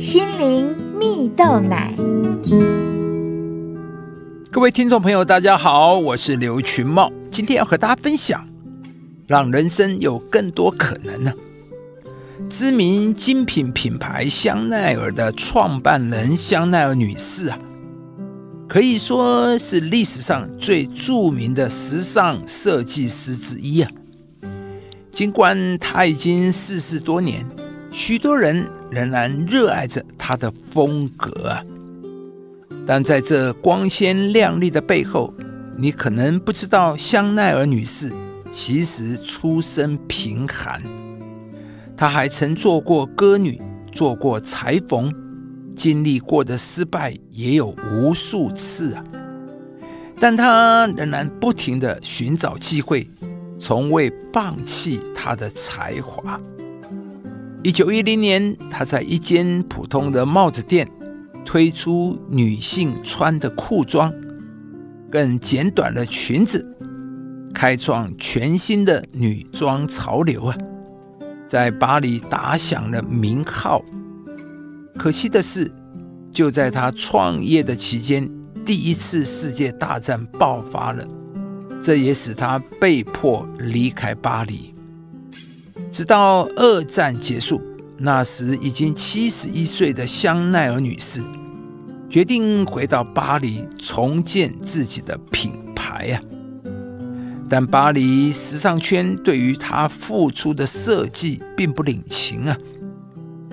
心灵蜜豆奶。各位听众朋友，大家好，我是刘群茂，今天要和大家分享，让人生有更多可能呢。知名精品品牌香奈儿的创办人香奈儿女士啊，可以说是历史上最著名的时尚设计师之一啊。尽管她已经逝世多年，许多人仍然热爱着她的风格。但在这光鲜亮丽的背后，你可能不知道，香奈儿女士其实出身贫寒。她还曾做过歌女，做过裁缝，经历过的失败也有无数次啊。但她仍然不停地寻找机会。从未放弃他的才华。一九一零年，他在一间普通的帽子店推出女性穿的裤装，更剪短了裙子，开创全新的女装潮流啊！在巴黎打响了名号。可惜的是，就在他创业的期间，第一次世界大战爆发了。这也使他被迫离开巴黎，直到二战结束。那时已经七十一岁的香奈儿女士决定回到巴黎重建自己的品牌呀。但巴黎时尚圈对于她付出的设计并不领情啊，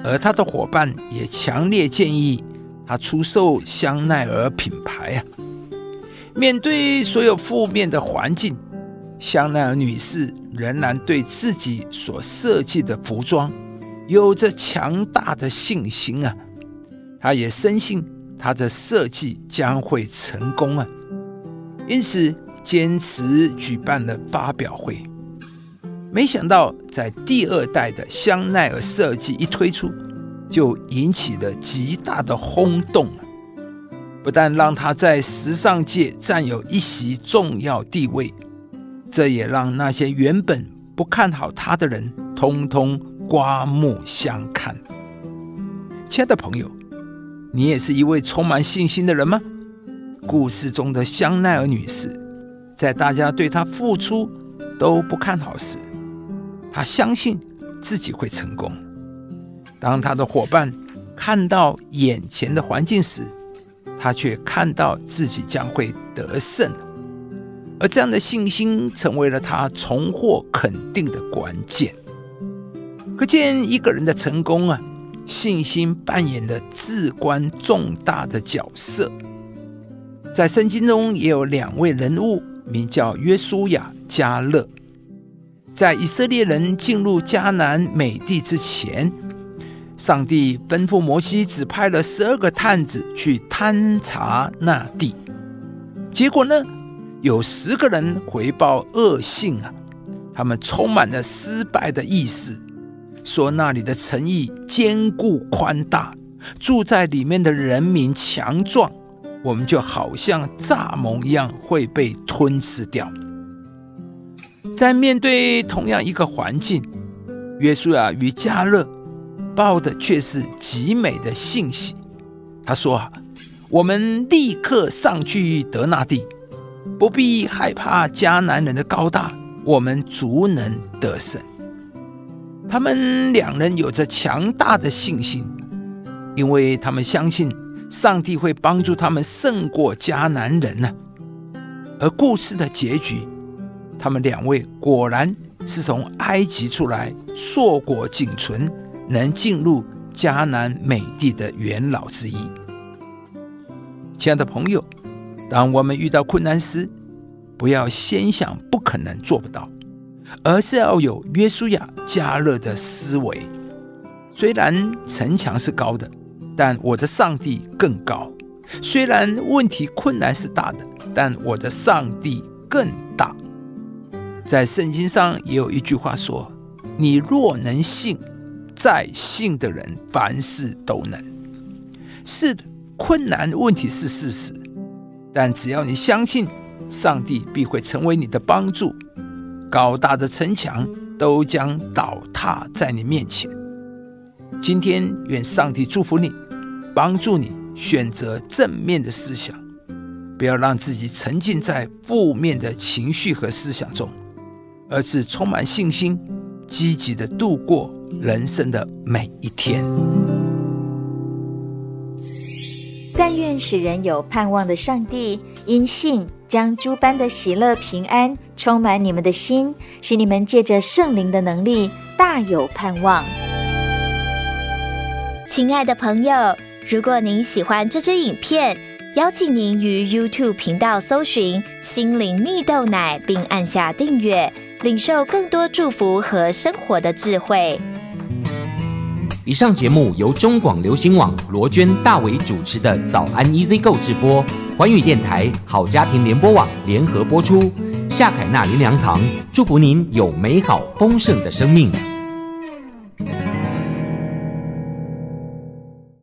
而她的伙伴也强烈建议她出售香奈儿品牌啊。面对所有负面的环境，香奈儿女士仍然对自己所设计的服装有着强大的信心啊！她也深信她的设计将会成功啊，因此坚持举办了发表会。没想到，在第二代的香奈儿设计一推出，就引起了极大的轰动。不但让他在时尚界占有一席重要地位，这也让那些原本不看好他的人，通通刮目相看。亲爱的朋友，你也是一位充满信心的人吗？故事中的香奈儿女士，在大家对她付出都不看好时，她相信自己会成功。当她的伙伴看到眼前的环境时，她却看到自己将会得胜，而这样的信心成为了他重获肯定的关键。可见一个人的成功啊，信心扮演了至关重大的角色。在圣经中也有两位人物，名叫约书亚、加勒。在以色列人进入迦南美地之前。上帝吩咐摩西，只派了十二个探子去探查那地。结果呢，有十个人回报恶信啊，他们充满了失败的意思，说那里的诚意坚固宽大，住在里面的人民强壮，我们就好像蚱蜢一样会被吞噬掉。在面对同样一个环境，约书亚与加勒。报的却是极美的信息。他说：“我们立刻上去得那地，不必害怕迦南人的高大，我们足能得胜。”他们两人有着强大的信心，因为他们相信上帝会帮助他们胜过迦南人呢。而故事的结局，他们两位果然是从埃及出来，硕果仅存。能进入迦南美地的元老之一。亲爱的朋友，当我们遇到困难时，不要先想不可能做不到，而是要有约书亚加勒的思维。虽然城墙是高的，但我的上帝更高；虽然问题困难是大的，但我的上帝更大。在圣经上也有一句话说：“你若能信。”在信的人，凡事都能。是的，困难问题是事实，但只要你相信，上帝必会成为你的帮助，高大的城墙都将倒塌在你面前。今天愿上帝祝福你，帮助你选择正面的思想，不要让自己沉浸在负面的情绪和思想中，而是充满信心，积极的度过人生的每一天。但愿使人有盼望的上帝，因信将诸般的喜乐平安充满你们的心，使你们借着圣灵的能力大有盼望。亲爱的朋友，如果您喜欢这支影片，邀请您于 YouTube 频道搜寻“心灵蜜豆奶”，并按下订阅，领受更多祝福和生活的智慧。以上节目由中广流行网罗娟、大伟主持的《早安 Easy Go》直播，环宇电台好家庭联播网联合播出。夏凯纳林良堂祝福您有美好丰盛的生命。